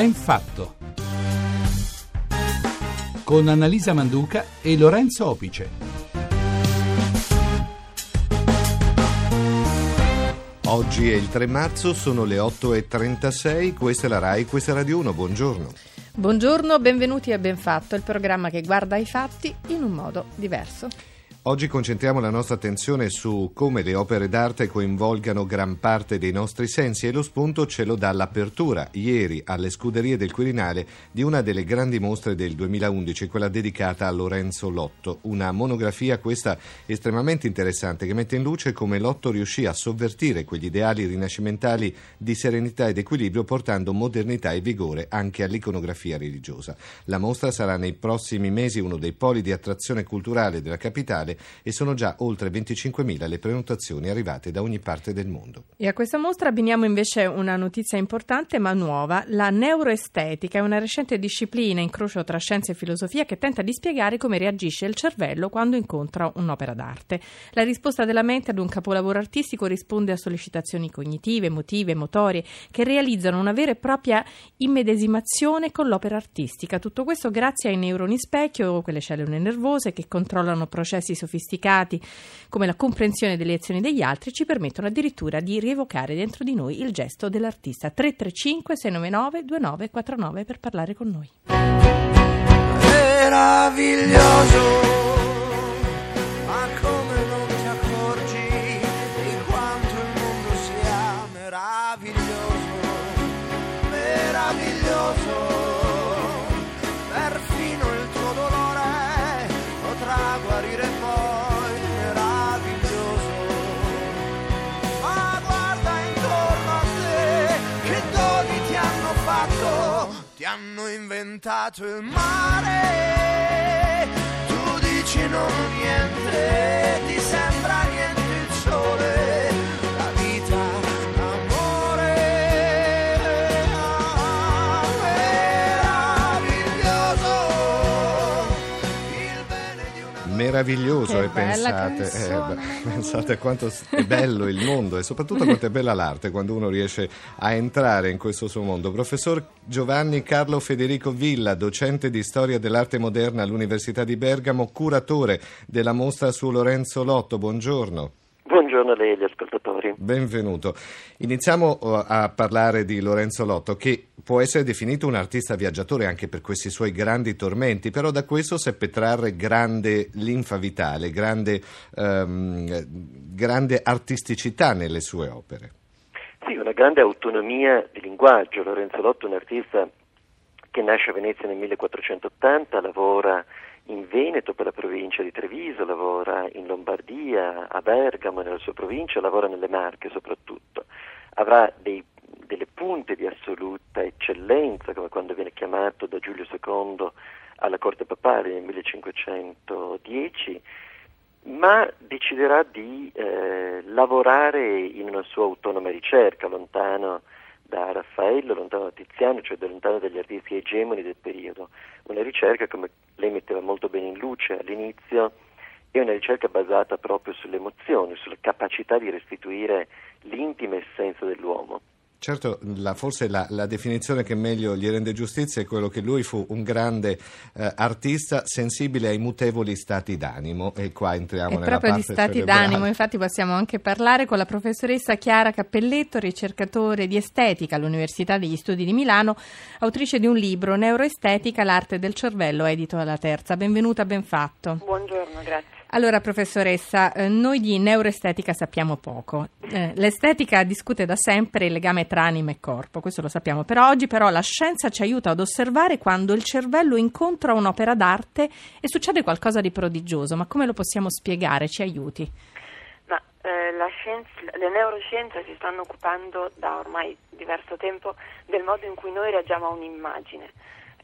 Ben fatto. Con Annalisa Manduca e Lorenzo Opice. Oggi è il 3 marzo, sono le 8.36, questa è la RAI, questa è Radio 1, buongiorno. Buongiorno, benvenuti a Ben Fatto, il programma che guarda i fatti in un modo diverso. Oggi concentriamo la nostra attenzione su come le opere d'arte coinvolgano gran parte dei nostri sensi e lo spunto ce lo dà l'apertura ieri alle scuderie del Quirinale di una delle grandi mostre del 2011, quella dedicata a Lorenzo Lotto, una monografia questa estremamente interessante che mette in luce come Lotto riuscì a sovvertire quegli ideali rinascimentali di serenità ed equilibrio portando modernità e vigore anche all'iconografia religiosa. La mostra sarà nei prossimi mesi uno dei poli di attrazione culturale della capitale mondiale e sono già oltre 25.000 le prenotazioni arrivate da ogni parte del mondo. E a questa mostra abbiniamo invece una notizia importante ma nuova. La neuroestetica una recente disciplina, incrocio tra scienza e filosofia, che tenta di spiegare come reagisce il cervello quando incontra un'opera d'arte. La risposta della mente ad un capolavoro artistico risponde a sollecitazioni cognitive, emotive, motorie, che realizzano una vera e propria immedesimazione con l'opera artistica. Tutto questo grazie ai neuroni specchio, quelle cellule nervose che controllano processi sofisticati come la comprensione delle azioni degli altri ci permettono addirittura di rievocare dentro di noi il gesto dell'artista. 335 699 2949 per parlare con noi. Meraviglioso inventato il mare. Tu dici non niente, ti meraviglioso. Meraviglioso, e pensate, eh, pensate quanto è bello il mondo e soprattutto quanto è bella l'arte quando uno riesce a entrare in questo suo mondo. Professor Giovanni Carlo Federico Villa, docente di storia dell'arte moderna all'Università di Bergamo, curatore della mostra su Lorenzo Lotto. Buongiorno. Buongiorno a lei e agli ascoltatori. Benvenuto. Iniziamo uh, a parlare di Lorenzo Lotto, che può essere definito un artista viaggiatore anche per questi suoi grandi tormenti, però da questo seppe trarre grande linfa vitale, grande, um, grande artisticità nelle sue opere. Sì, una grande autonomia di linguaggio. Lorenzo Lotto è un artista che nasce a Venezia nel 1480, lavora in Veneto per la provincia di Treviso, lavora in Lombardia, a Bergamo nella sua provincia, lavora nelle Marche soprattutto. Avrà dei, delle punte di assoluta eccellenza, come quando viene chiamato da Giulio II alla corte papale nel 1510 ma deciderà di eh, lavorare in una sua autonoma ricerca, lontano da Raffaello, lontano da Tiziano, cioè lontano dagli artisti egemoni del periodo. Una ricerca, come lei metteva molto bene in luce all'inizio, è una ricerca basata proprio sulle emozioni, sulla capacità di restituire l'intima essenza dell'uomo. Certo, la, forse la, la, definizione che meglio gli rende giustizia è quello che lui fu un grande eh, artista sensibile ai mutevoli stati d'animo e qua entriamo è nella proprio parte di stati cerebrale. d'animo, infatti possiamo anche parlare con la professoressa Chiara Cappelletto, ricercatore di estetica all'Università degli Studi di Milano, autrice di un libro Neuroestetica, l'arte del cervello, edito alla terza. Benvenuta, ben fatto. Buongiorno, grazie. Allora, professoressa, eh, noi di neuroestetica sappiamo poco. Eh, l'estetica discute da sempre il legame tra anima e corpo, questo lo sappiamo, però oggi però la scienza ci aiuta ad osservare quando il cervello incontra un'opera d'arte e succede qualcosa di prodigioso, ma come lo possiamo spiegare? Ci aiuti. Ma, eh, scienza, le neuroscienze si stanno occupando da ormai diverso tempo del modo in cui noi reagiamo a un'immagine.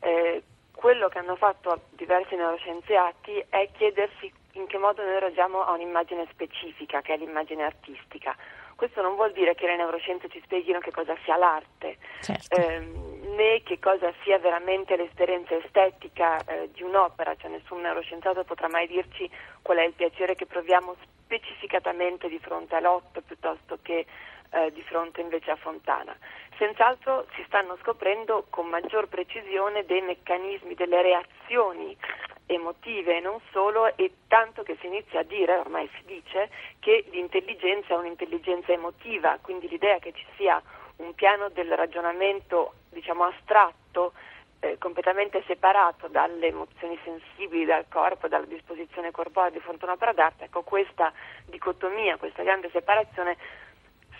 Eh, quello che hanno fatto diversi neuroscienziati è chiedersi in che modo noi reagiamo a un'immagine specifica, che è l'immagine artistica. Questo non vuol dire che le neuroscienze ci spieghino che cosa sia l'arte, certo. ehm, né che cosa sia veramente l'esperienza estetica eh, di un'opera, cioè nessun neuroscienziato potrà mai dirci qual è il piacere che proviamo specificatamente di fronte a Lotto piuttosto che eh, di fronte invece a Fontana. Senz'altro si stanno scoprendo con maggior precisione dei meccanismi, delle reazioni emotive e non solo, e tanto che si inizia a dire, ormai si dice, che l'intelligenza è un'intelligenza emotiva, quindi l'idea che ci sia un piano del ragionamento, diciamo, astratto, eh, completamente separato dalle emozioni sensibili, dal corpo, dalla disposizione corporea di fronte a un'opera d'arte, ecco questa dicotomia, questa grande separazione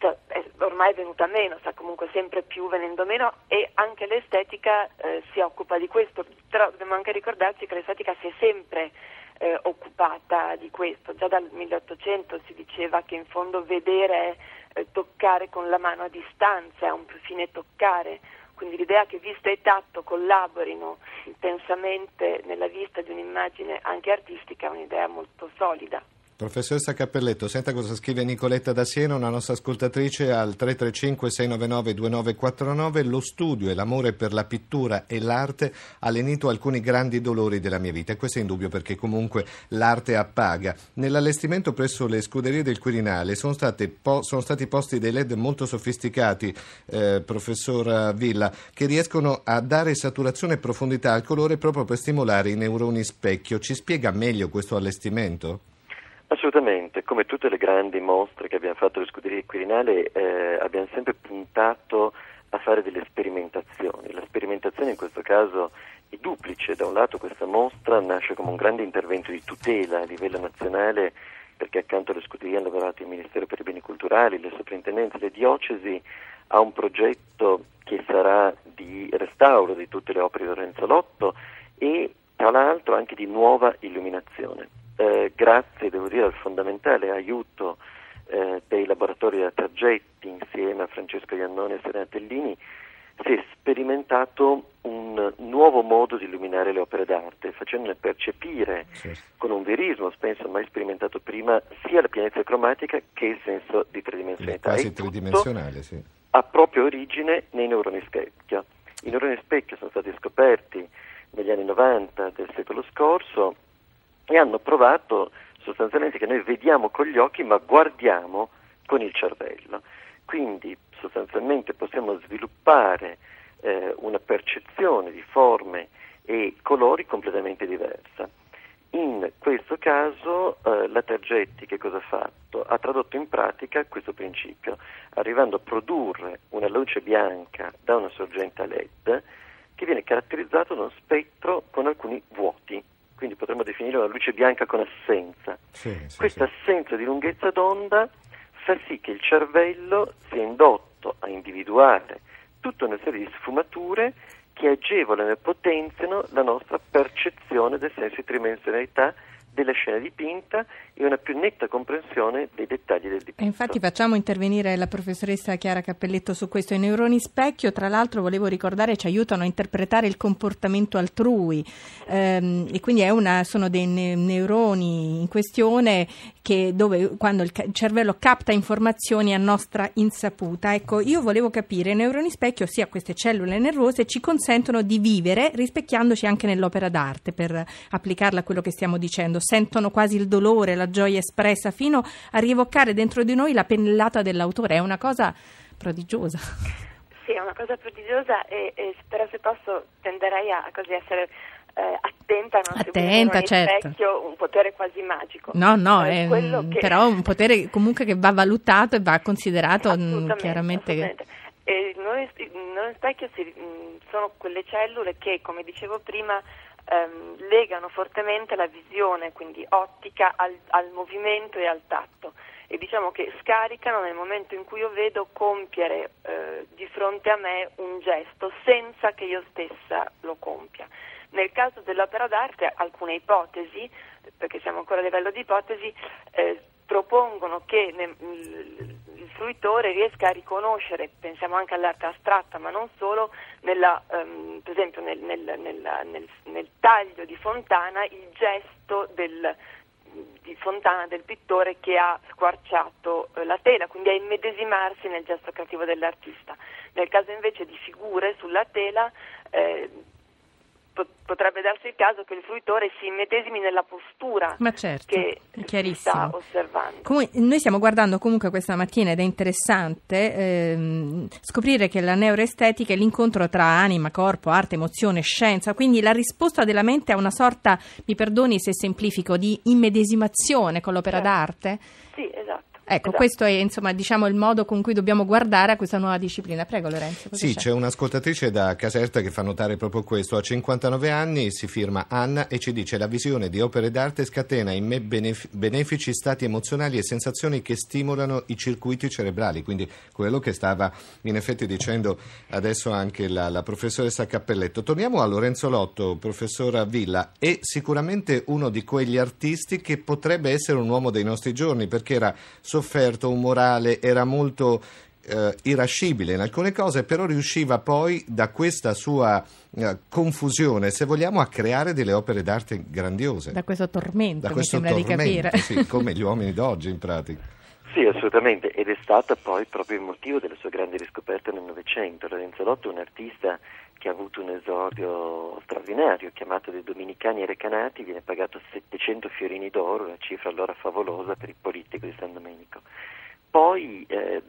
sta, è ormai venuta meno, sta comunque sempre più venendo meno e anche l'estetica eh, si occupa di questo, però dobbiamo anche ricordarci che l'estetica si è sempre eh, occupata di questo, già dal 1800 si diceva che in fondo vedere eh, toccare con la mano a distanza, è un più fine toccare, quindi l'idea che vista e tatto collaborino intensamente nella vista di un'immagine anche artistica è un'idea molto solida. Professoressa Cappelletto, senta cosa scrive Nicoletta da Siena, una nostra ascoltatrice al 335-699-2949. Lo studio e l'amore per la pittura e l'arte ha lenito alcuni grandi dolori della mia vita e questo è indubbio perché comunque l'arte appaga. Nell'allestimento presso le scuderie del Quirinale sono, po- sono stati posti dei LED molto sofisticati, eh, professor Villa, che riescono a dare saturazione e profondità al colore proprio per stimolare i neuroni specchio. Ci spiega meglio questo allestimento? Assolutamente, come tutte le grandi mostre che abbiamo fatto alle scuderie Quirinale eh, abbiamo sempre puntato a fare delle sperimentazioni. La sperimentazione in questo caso è duplice, da un lato questa mostra nasce come un grande intervento di tutela a livello nazionale perché accanto alle scuderie hanno lavorato il Ministero per i Beni Culturali, le soprintendenze, le diocesi, ha un progetto che sarà di restauro di tutte le opere di Lorenzo Lotto e tra l'altro anche di nuova illuminazione grazie devo dire al fondamentale aiuto eh, dei laboratori da Targetti insieme a Francesco Iannone e Serena Tellini si è sperimentato un nuovo modo di illuminare le opere d'arte, facendole percepire certo. con un verismo, penso mai sperimentato prima, sia la pienezza cromatica che il senso di tridimensionalità. Quasi tridimensionale, sì. Ha proprio origine nei neuroni specchio. I neuroni specchio sono stati scoperti negli anni 90 del secolo scorso e hanno provato sostanzialmente che noi vediamo con gli occhi ma guardiamo con il cervello. Quindi sostanzialmente possiamo sviluppare eh, una percezione di forme e colori completamente diversa. In questo caso eh, la Tergetti che cosa ha fatto? Ha tradotto in pratica questo principio, arrivando a produrre una luce bianca da una sorgente a LED che viene caratterizzato da uno spettro con alcuni vuoti quindi potremmo definire una luce bianca con assenza. Sì, sì, Questa sì. assenza di lunghezza d'onda fa sì che il cervello sia indotto a individuare tutta una serie di sfumature che agevolano e potenziano la nostra percezione del senso di tridimensionalità della scena dipinta e una più netta comprensione dei dettagli del dipinto. E infatti facciamo intervenire la professoressa Chiara Cappelletto su questo. I neuroni specchio, tra l'altro, volevo ricordare, ci aiutano a interpretare il comportamento altrui ehm, e quindi una, sono dei ne- neuroni in questione che dove quando il, cervello capta informazioni a nostra insaputa. Ecco, io volevo capire, i neuroni specchio, ossia queste cellule nervose, ci consentono di vivere rispecchiandoci anche nell'opera d'arte per applicarla a quello che stiamo dicendo sentono quasi il dolore, la gioia espressa, fino a rievocare dentro di noi la pennellata dell'autore. È una cosa prodigiosa. Sì, è una cosa prodigiosa e, e però se posso tenderei a così essere eh, attenta a non attenta, certo. specchio un potere quasi magico. No, no, eh, è, che... però un potere comunque che va valutato e va considerato mm, assolutamente, chiaramente. Assolutamente. E noi, noi specchio si, mm, sono quelle cellule che, come dicevo prima, ehm, legano fortemente la visione, quindi ottica, al, al movimento e al tatto e diciamo che scaricano nel momento in cui io vedo compiere eh, di fronte a me un gesto senza che io stessa lo compia. Nel caso dell'opera d'arte alcune ipotesi, perché siamo ancora a livello di ipotesi, eh, propongono che ne, il fruitore riesca a riconoscere, pensiamo anche all'arte astratta, ma non solo, nella, um, per esempio nel, nel, nel, nel, taglio di Fontana, il gesto del, di Fontana del pittore che ha squarciato eh, la tela, quindi a immedesimarsi nel gesto creativo dell'artista. Nel caso invece di figure sulla tela, eh, potrebbe darsi il caso che il fruitore si immedesimi nella postura Ma certo, che sta osservando. Comunque, noi stiamo guardando comunque questa mattina ed è interessante ehm, scoprire che la neuroestetica è l'incontro tra anima, corpo, arte, emozione, scienza, quindi la risposta della mente a una sorta, mi perdoni se semplifico, di immedesimazione con l'opera Certo. d'arte? Sì, esatto. Ecco, esatto. questo è insomma diciamo il modo con cui dobbiamo guardare a questa nuova disciplina. Prego Lorenzo. Sì, c'è un'ascoltatrice da Caserta che fa notare proprio questo. Ha 59 anni, si firma Anna e ci dice la visione di opere d'arte scatena in me benef- benefici stati emozionali e sensazioni che stimolano i circuiti cerebrali. Quindi quello che stava in effetti dicendo adesso anche la, la professoressa Cappelletto. Torniamo a Lorenzo Lotto, professora Villa. È sicuramente uno di quegli artisti che potrebbe essere un uomo dei nostri giorni perché era sofferto, un morale, era molto eh, irascibile in alcune cose, però riusciva poi da questa sua eh, confusione, se vogliamo, a creare delle opere d'arte grandiose. Da questo tormento, Da mi questo sembra di tormento, capire. sì, come gli uomini d'oggi in pratica. Sì, assolutamente, ed è stata poi proprio il motivo della sua grande riscoperta nel Novecento. Lorenzo Lotto è un artista che ha avuto un esordio straordinario, chiamato dei Dominicani Recanati, viene pagato 700 fiorini d'oro, una cifra allora favolosa per il politico di San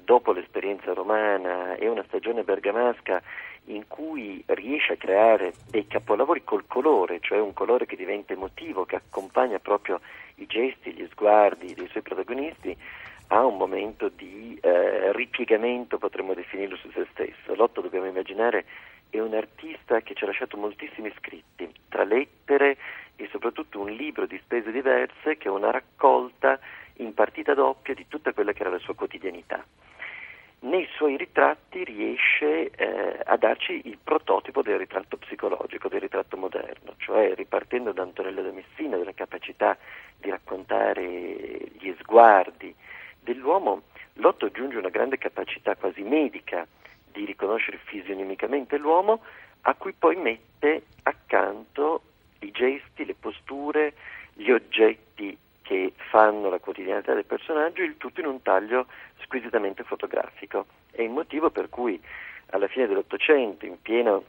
dopo l'esperienza romana e una stagione bergamasca in cui riesce a creare dei capolavori col colore, cioè un colore che diventa emotivo, che accompagna proprio i gesti, gli sguardi dei suoi protagonisti, ha un momento di eh, ripiegamento, potremmo definirlo, su se stesso. Lotto, dobbiamo immaginare, è un artista che ci ha lasciato moltissimi scritti, tra lettere e soprattutto un libro di spese diverse che è una raccolta in partita doppia di tutta quella che era la sua quotidianità. Nei suoi ritratti riesce eh, a darci il prototipo del ritratto psicologico, del ritratto moderno, cioè ripartendo da Antonello da Messina, della capacità di raccontare gli sguardi dell'uomo, Lotto aggiunge una grande capacità quasi medica di riconoscere fisionimicamente l'uomo, a cui poi mette accanto i gesti, le posture, gli oggetti che fanno la quotidianità del personaggio, il tutto in un taglio squisitamente fotografico. È il motivo per cui alla fine dell'Ottocento, in piena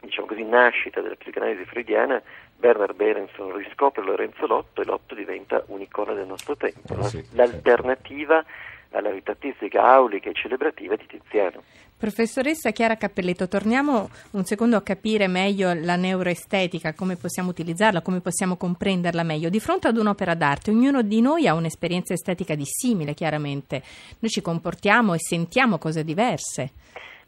diciamo così, nascita della psicanalisi freudiana, Bernard Berenson riscopre Lorenzo Lotto e Lotto diventa un'icona del nostro tempo, no? sì. l'alternativa alla ritrattistica aulica e celebrativa di Tiziano. Professoressa Chiara Cappelletto, torniamo un secondo a capire meglio la neuroestetica, come possiamo utilizzarla, come possiamo comprenderla meglio. Di fronte ad un'opera d'arte, ognuno di noi ha un'esperienza estetica dissimile, chiaramente. Noi ci comportiamo e sentiamo cose diverse.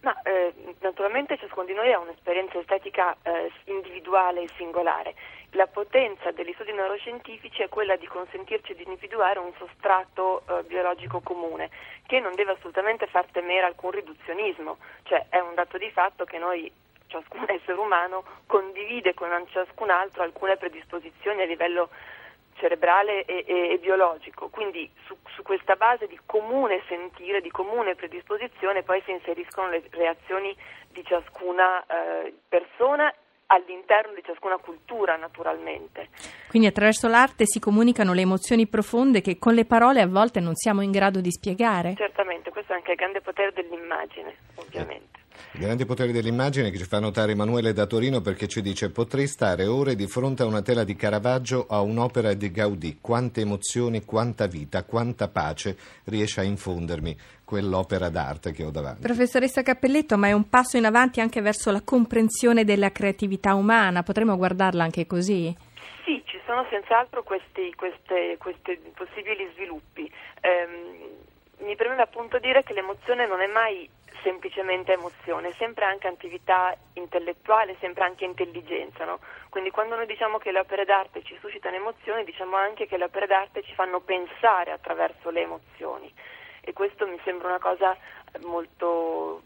Ma eh, naturalmente ciascuno di noi ha un'esperienza estetica eh, individuale e singolare. La potenza degli studi neuroscientifici è quella di consentirci di individuare un sostrato eh, biologico comune che non deve assolutamente far temere alcun riduzionismo, cioè è un dato di fatto che noi ciascun essere umano condivide con ciascun altro alcune predisposizioni a livello cerebrale e, e, e biologico, quindi su, su, questa base di comune sentire, di comune predisposizione poi si inseriscono le reazioni di ciascuna eh, persona all'interno di ciascuna cultura naturalmente. Quindi attraverso l'arte si comunicano le emozioni profonde che con le parole a volte non siamo in grado di spiegare? Certamente, questo è anche il grande potere dell'immagine, ovviamente. Il grande potere dell'immagine che ci fa notare Emanuele da Torino perché ci dice potrei stare ore di fronte a una tela di Caravaggio a un'opera di Gaudì. Quante emozioni, quanta vita, quanta pace riesce a infondermi quell'opera d'arte che ho davanti. Professoressa Cappelletto, ma è un passo in avanti anche verso la comprensione della creatività umana, potremmo guardarla anche così? Sì, ci sono senz'altro questi, queste, questi possibili sviluppi. Ehm, mi preme appunto dire che l'emozione non è mai semplicemente emozione, è sempre anche attività intellettuale, sempre anche intelligenza. No? Quindi quando noi diciamo che le opere d'arte ci suscitano emozioni, diciamo anche che le opere d'arte ci fanno pensare attraverso le emozioni. E questo mi sembra una cosa molto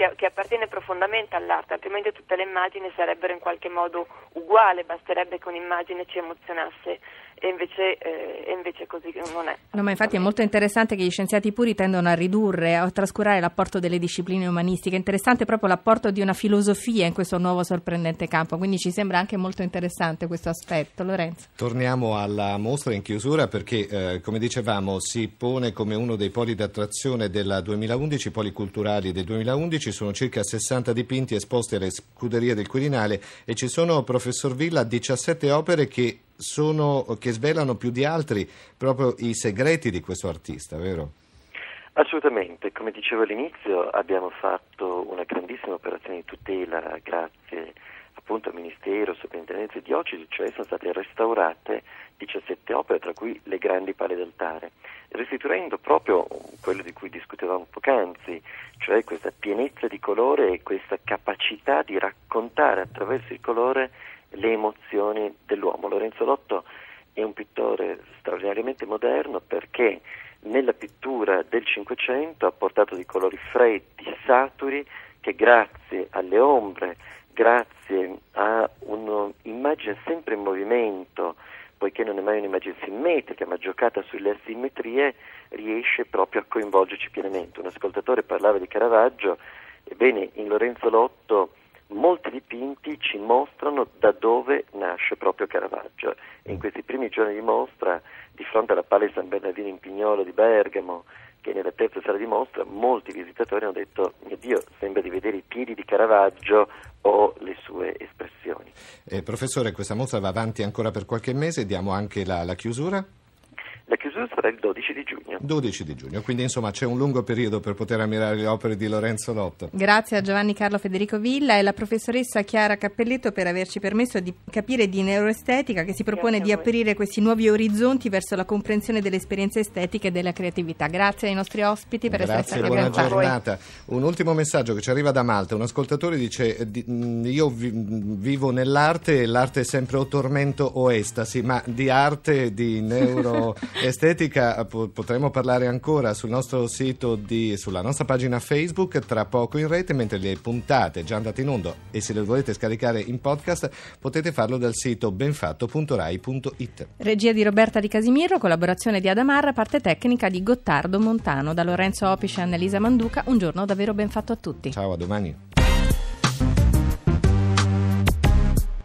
che, che, appartiene profondamente all'arte, altrimenti tutte le immagini sarebbero in qualche modo uguali, basterebbe che un'immagine ci emozionasse e invece, eh, e invece così non è. No, ma infatti è molto interessante che gli scienziati puri tendono a ridurre, a trascurare l'apporto delle discipline umanistiche. È interessante proprio l'apporto di una filosofia in questo nuovo sorprendente campo, quindi ci sembra anche molto interessante questo aspetto. Lorenzo. Torniamo alla mostra in chiusura perché, eh, come dicevamo, si pone come uno dei poli d'attrazione del 2011, poli culturali del 2011, sono circa 60 dipinti esposti alle scuderie del Quirinale e ci sono, professor Villa, 17 opere che, sono, che svelano più di altri proprio i segreti di questo artista, vero? Assolutamente, come dicevo all'inizio abbiamo fatto una grandissima operazione di tutela grazie appunto al Ministero, Soprintendenza e Diocesi, cioè sono state restaurate 17 opere, tra cui le grandi pale d'altare, restituendo proprio quello di cui discutevamo poc'anzi, cioè questa pienezza di colore e questa capacità di raccontare attraverso il colore le emozioni dell'uomo. Lorenzo Lotto è un pittore straordinariamente moderno perché nella pittura del Cinquecento ha portato dei colori freddi, saturi, che grazie alle ombre, grazie a un'immagine sempre in movimento, poiché non è mai un'immagine simmetrica, ma giocata sulle asimmetrie, riesce proprio a coinvolgerci pienamente. Un ascoltatore parlava di Caravaggio, ebbene in Lorenzo Lotto molti dipinti ci mostrano da dove nasce proprio Caravaggio. In questi primi giorni di mostra, di fronte alla Pale San Bernardino in Pignolo di Bergamo, che nella terza sala di mostra molti visitatori hanno detto mio Dio, sembra di vedere i piedi di Caravaggio o le sue espressioni. Eh, professore, questa mostra va avanti ancora per qualche mese, diamo anche la, la chiusura? La chiusura sarà il 12 di giugno. 12 di giugno, quindi insomma c'è un lungo periodo per poter ammirare le opere di Lorenzo Lotto. Grazie a Giovanni Carlo Federico Villa e alla professoressa Chiara Cappelletto per averci permesso di capire di neuroestetica che si propone di aprire questi nuovi orizzonti verso la comprensione delle esperienze estetiche e della creatività. Grazie ai nostri ospiti per Grazie, essere stati buona con noi. giornata. Un ultimo messaggio che ci arriva da Malta. Un ascoltatore dice: eh, mh, Io vi- vivo nell'arte e l'arte è sempre o tormento o estasi, ma di arte, di neuroestetica po- potremo parlare ancora sul nostro sito, di- sulla nostra pagina Facebook, tra poco in rete, mentre le puntate già andate in onda e se le volete scaricare in podcast potete farlo dal sito benfatto.rai.it. Regia di Roberta Di Casimiro, collaborazione di Adamarra, parte tecnica di Gottardo Montano, da Lorenzo Opice e Annalisa Manduca. Un giorno davvero ben fatto a tutti. Ciao, a domani.